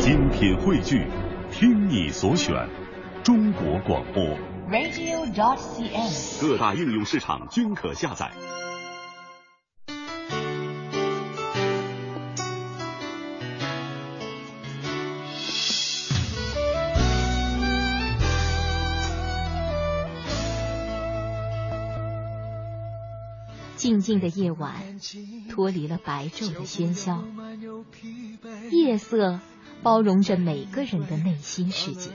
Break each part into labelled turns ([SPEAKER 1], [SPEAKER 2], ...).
[SPEAKER 1] 精品汇聚，听你所选，中国广播。
[SPEAKER 2] radio.dot.cn，。
[SPEAKER 1] 各大应用市场均可下载。
[SPEAKER 3] 静静的夜晚，脱离了白昼的喧嚣，夜色包容着每个人的内心世界，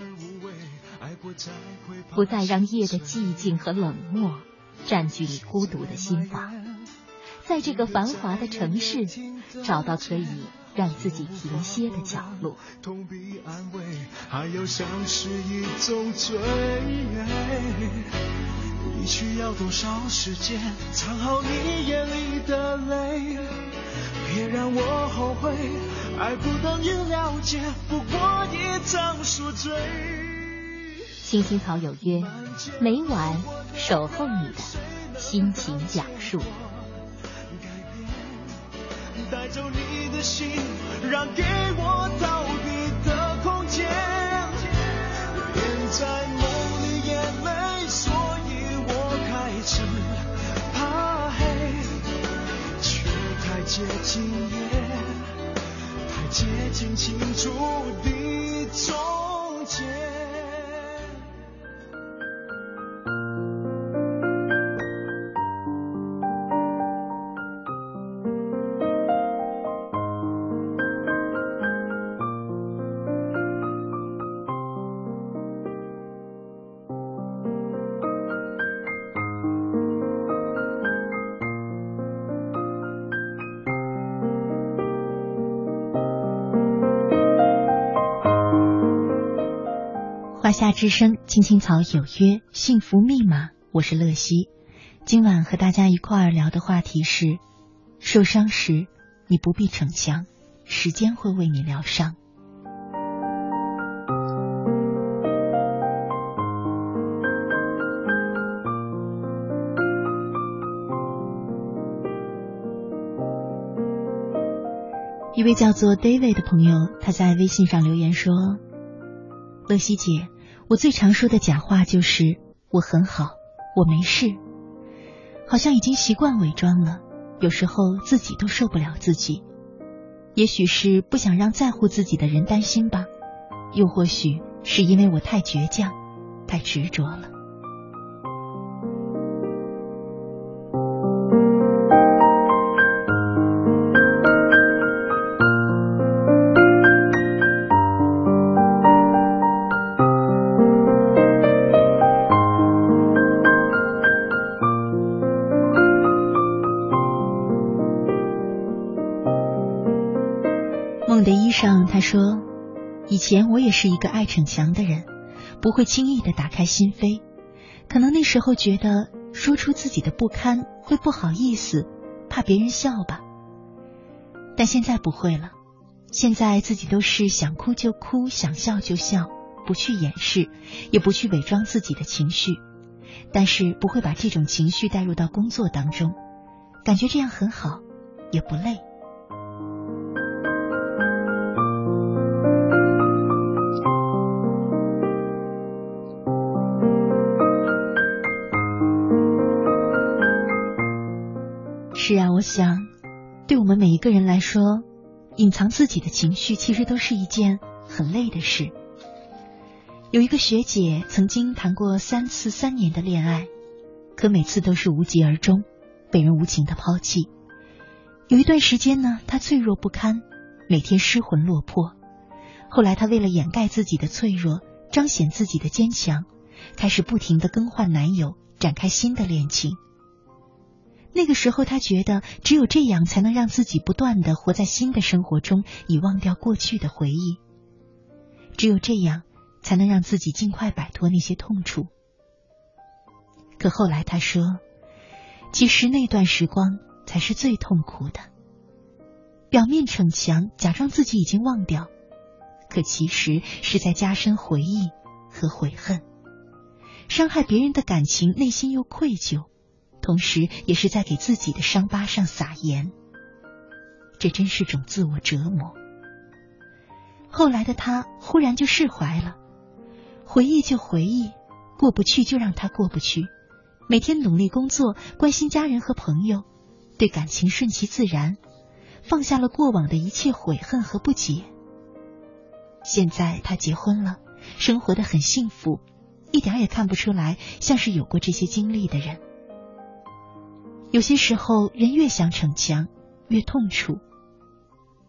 [SPEAKER 3] 不再让夜的寂静和冷漠占据你孤独的心房，在这个繁华的城市，找到可以让自己停歇的角落。
[SPEAKER 4] 痛比安慰，还有像是一种罪。你需要多少时间藏好你眼里的泪？别让我后悔，爱不等于了解，不过一场宿醉。
[SPEAKER 3] 青青草有约，每晚守候你的心情讲述。
[SPEAKER 4] 带走你的心，让给我逃避的空间。别在梦里眼泪，所以我开始怕黑，却太接近夜，太接近清楚的终结。
[SPEAKER 5] 夏之声，青青草有约，幸福密码，我是乐西。今晚和大家一块儿聊的话题是：受伤时，你不必逞强，时间会为你疗伤。一位叫做 David 的朋友，他在微信上留言说：“乐西姐，我最常说的假话就是我很好，我没事，好像已经习惯伪装了，有时候自己都受不了自己。也许是不想让在乎自己的人担心吧，又或许是因为我太倔强，太执着了。”他说：“以前我也是一个爱逞强的人，不会轻易的打开心扉。可能那时候觉得说出自己的不堪会不好意思，怕别人笑吧。但现在不会了，现在自己都是想哭就哭，想笑就笑，不去掩饰，也不去伪装自己的情绪。但是不会把这种情绪带入到工作当中，感觉这样很好，也不累。”我想，对我们每一个人来说，隐藏自己的情绪其实都是一件很累的事。有一个学姐曾经谈过三次三年的恋爱，可每次都是无疾而终，被人无情的抛弃。有一段时间呢，她脆弱不堪，每天失魂落魄。后来她为了掩盖自己的脆弱，彰显自己的坚强，开始不停的更换男友，展开新的恋情。那个时候，他觉得只有这样才能让自己不断的活在新的生活中，以忘掉过去的回忆。只有这样，才能让自己尽快摆脱那些痛楚。可后来他说，其实那段时光才是最痛苦的。表面逞强，假装自己已经忘掉，可其实是在加深回忆和悔恨，伤害别人的感情，内心又愧疚。同时，也是在给自己的伤疤上撒盐，这真是种自我折磨。后来的他忽然就释怀了，回忆就回忆，过不去就让他过不去，每天努力工作，关心家人和朋友，对感情顺其自然，放下了过往的一切悔恨和不解。现在他结婚了，生活的很幸福，一点也看不出来像是有过这些经历的人。有些时候，人越想逞强，越痛楚。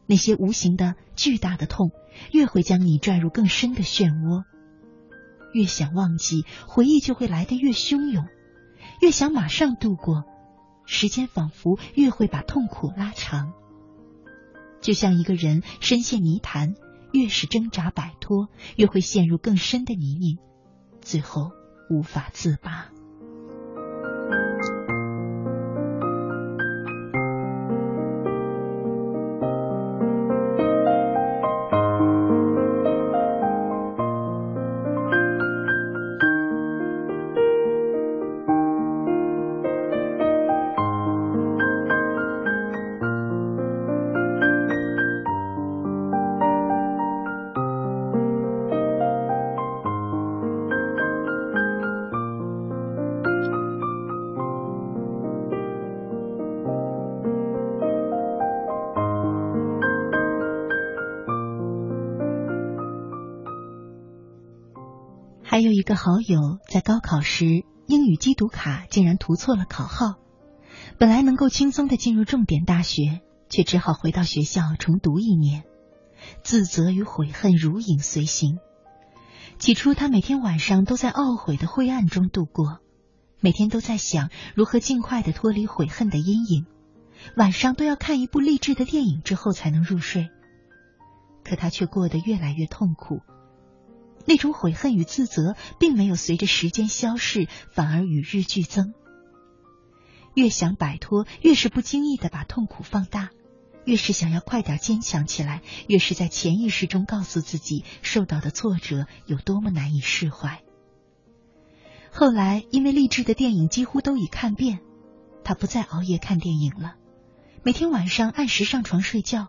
[SPEAKER 5] 那些无形的巨大的痛，越会将你拽入更深的漩涡。越想忘记，回忆就会来得越汹涌；越想马上度过，时间仿佛越会把痛苦拉长。就像一个人深陷泥潭，越是挣扎摆脱，越会陷入更深的泥泞，最后无法自拔。好友在高考时英语机读卡竟然涂错了考号，本来能够轻松的进入重点大学，却只好回到学校重读一年，自责与悔恨如影随形。起初，他每天晚上都在懊悔的灰暗中度过，每天都在想如何尽快的脱离悔恨的阴影，晚上都要看一部励志的电影之后才能入睡。可他却过得越来越痛苦。那种悔恨与自责并没有随着时间消逝，反而与日俱增。越想摆脱，越是不经意的把痛苦放大；越是想要快点坚强起来，越是在潜意识中告诉自己受到的挫折有多么难以释怀。后来，因为励志的电影几乎都已看遍，他不再熬夜看电影了，每天晚上按时上床睡觉。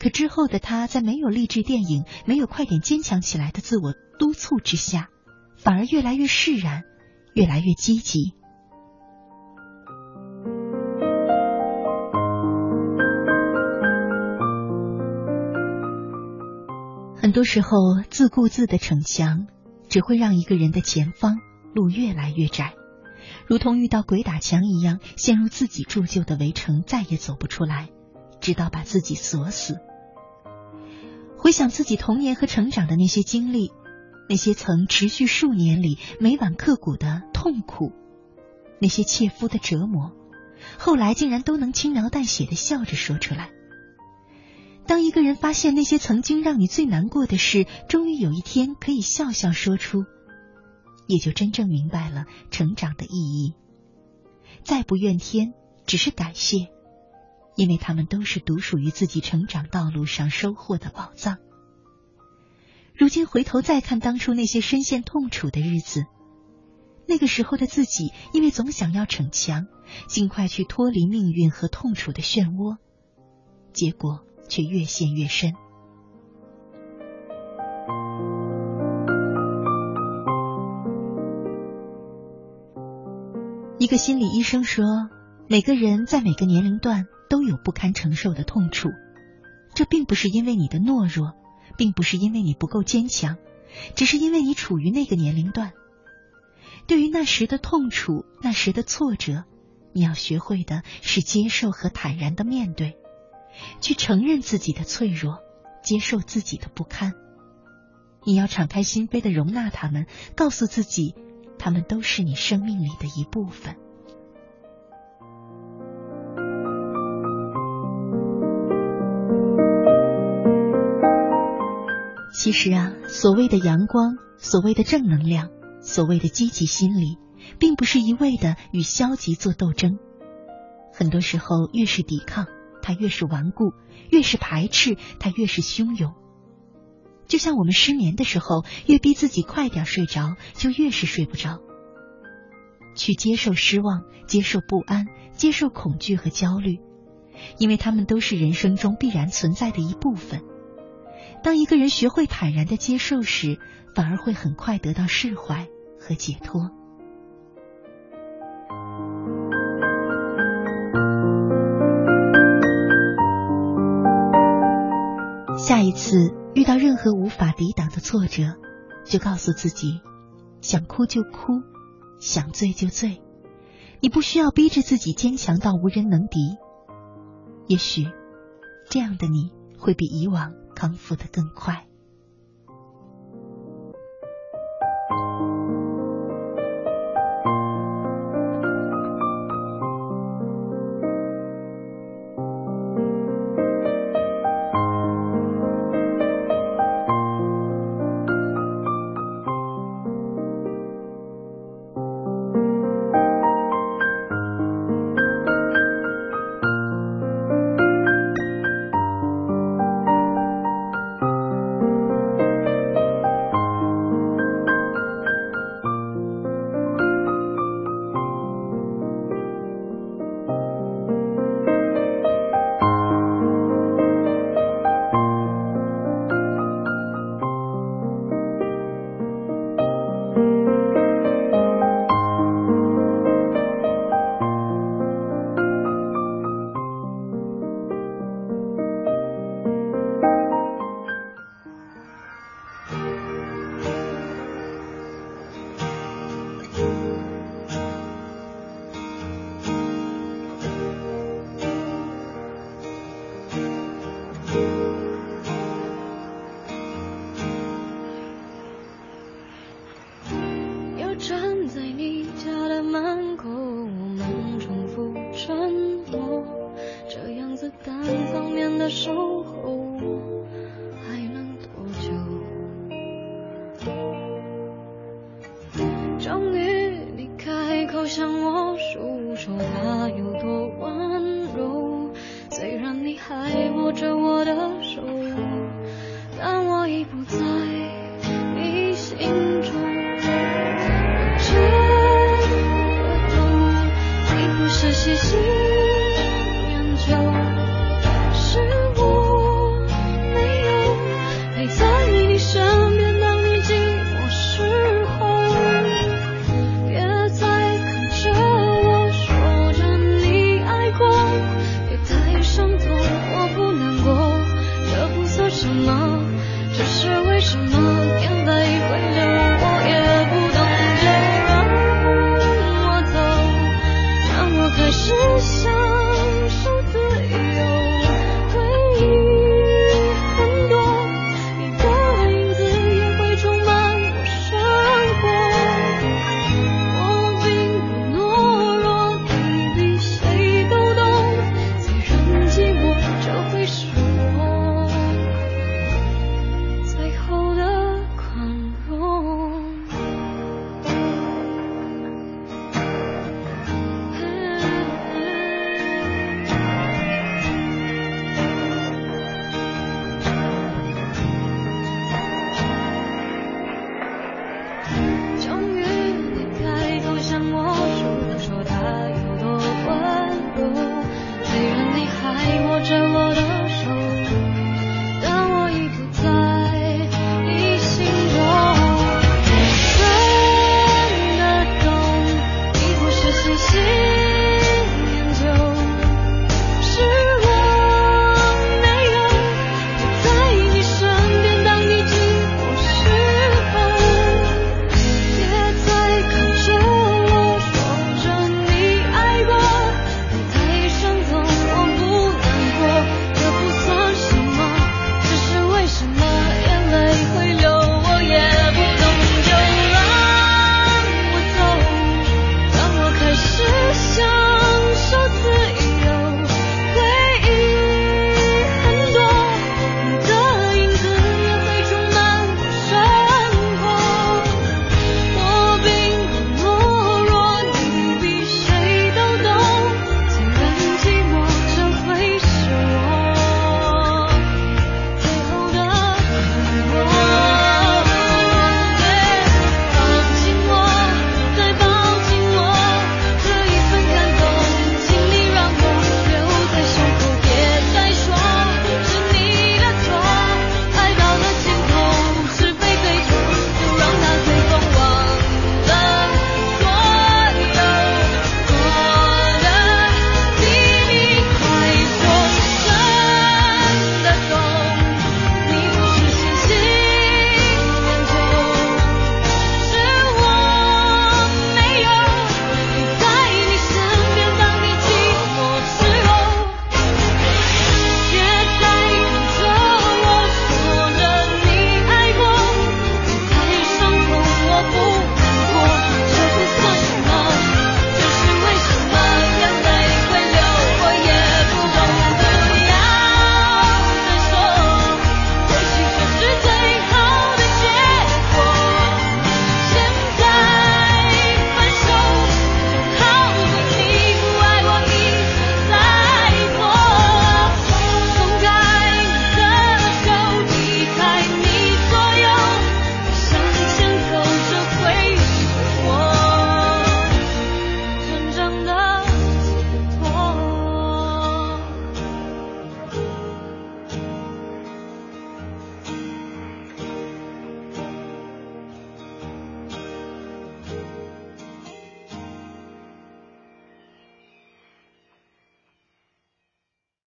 [SPEAKER 5] 可之后的他，在没有励志电影、没有快点坚强起来的自我督促之下，反而越来越释然，越来越积极。很多时候，自顾自的逞强，只会让一个人的前方路越来越窄，如同遇到鬼打墙一样，陷入自己铸就的围城，再也走不出来，直到把自己锁死。回想自己童年和成长的那些经历，那些曾持续数年里每晚刻骨的痛苦，那些切肤的折磨，后来竟然都能轻描淡写的笑着说出来。当一个人发现那些曾经让你最难过的事，终于有一天可以笑笑说出，也就真正明白了成长的意义。再不怨天，只是感谢。因为他们都是独属于自己成长道路上收获的宝藏。如今回头再看当初那些深陷痛楚的日子，那个时候的自己，因为总想要逞强，尽快去脱离命运和痛楚的漩涡，结果却越陷越深。一个心理医生说，每个人在每个年龄段。都有不堪承受的痛楚，这并不是因为你的懦弱，并不是因为你不够坚强，只是因为你处于那个年龄段。对于那时的痛楚，那时的挫折，你要学会的是接受和坦然的面对，去承认自己的脆弱，接受自己的不堪。你要敞开心扉的容纳他们，告诉自己，他们都是你生命里的一部分。其实啊，所谓的阳光，所谓的正能量，所谓的积极心理，并不是一味的与消极做斗争。很多时候，越是抵抗，它越是顽固；越是排斥，它越是汹涌。就像我们失眠的时候，越逼自己快点睡着，就越是睡不着。去接受失望，接受不安，接受恐惧和焦虑，因为他们都是人生中必然存在的一部分。
[SPEAKER 6] 当一个人学会坦然的接受时，反而会很快得到释怀和解脱。下一次遇到任何无法抵挡的挫折，就告诉自己：想哭就哭，想醉就醉。你不需要逼着自己坚强到无人能敌。也许，这样的你会比以往康复得更快。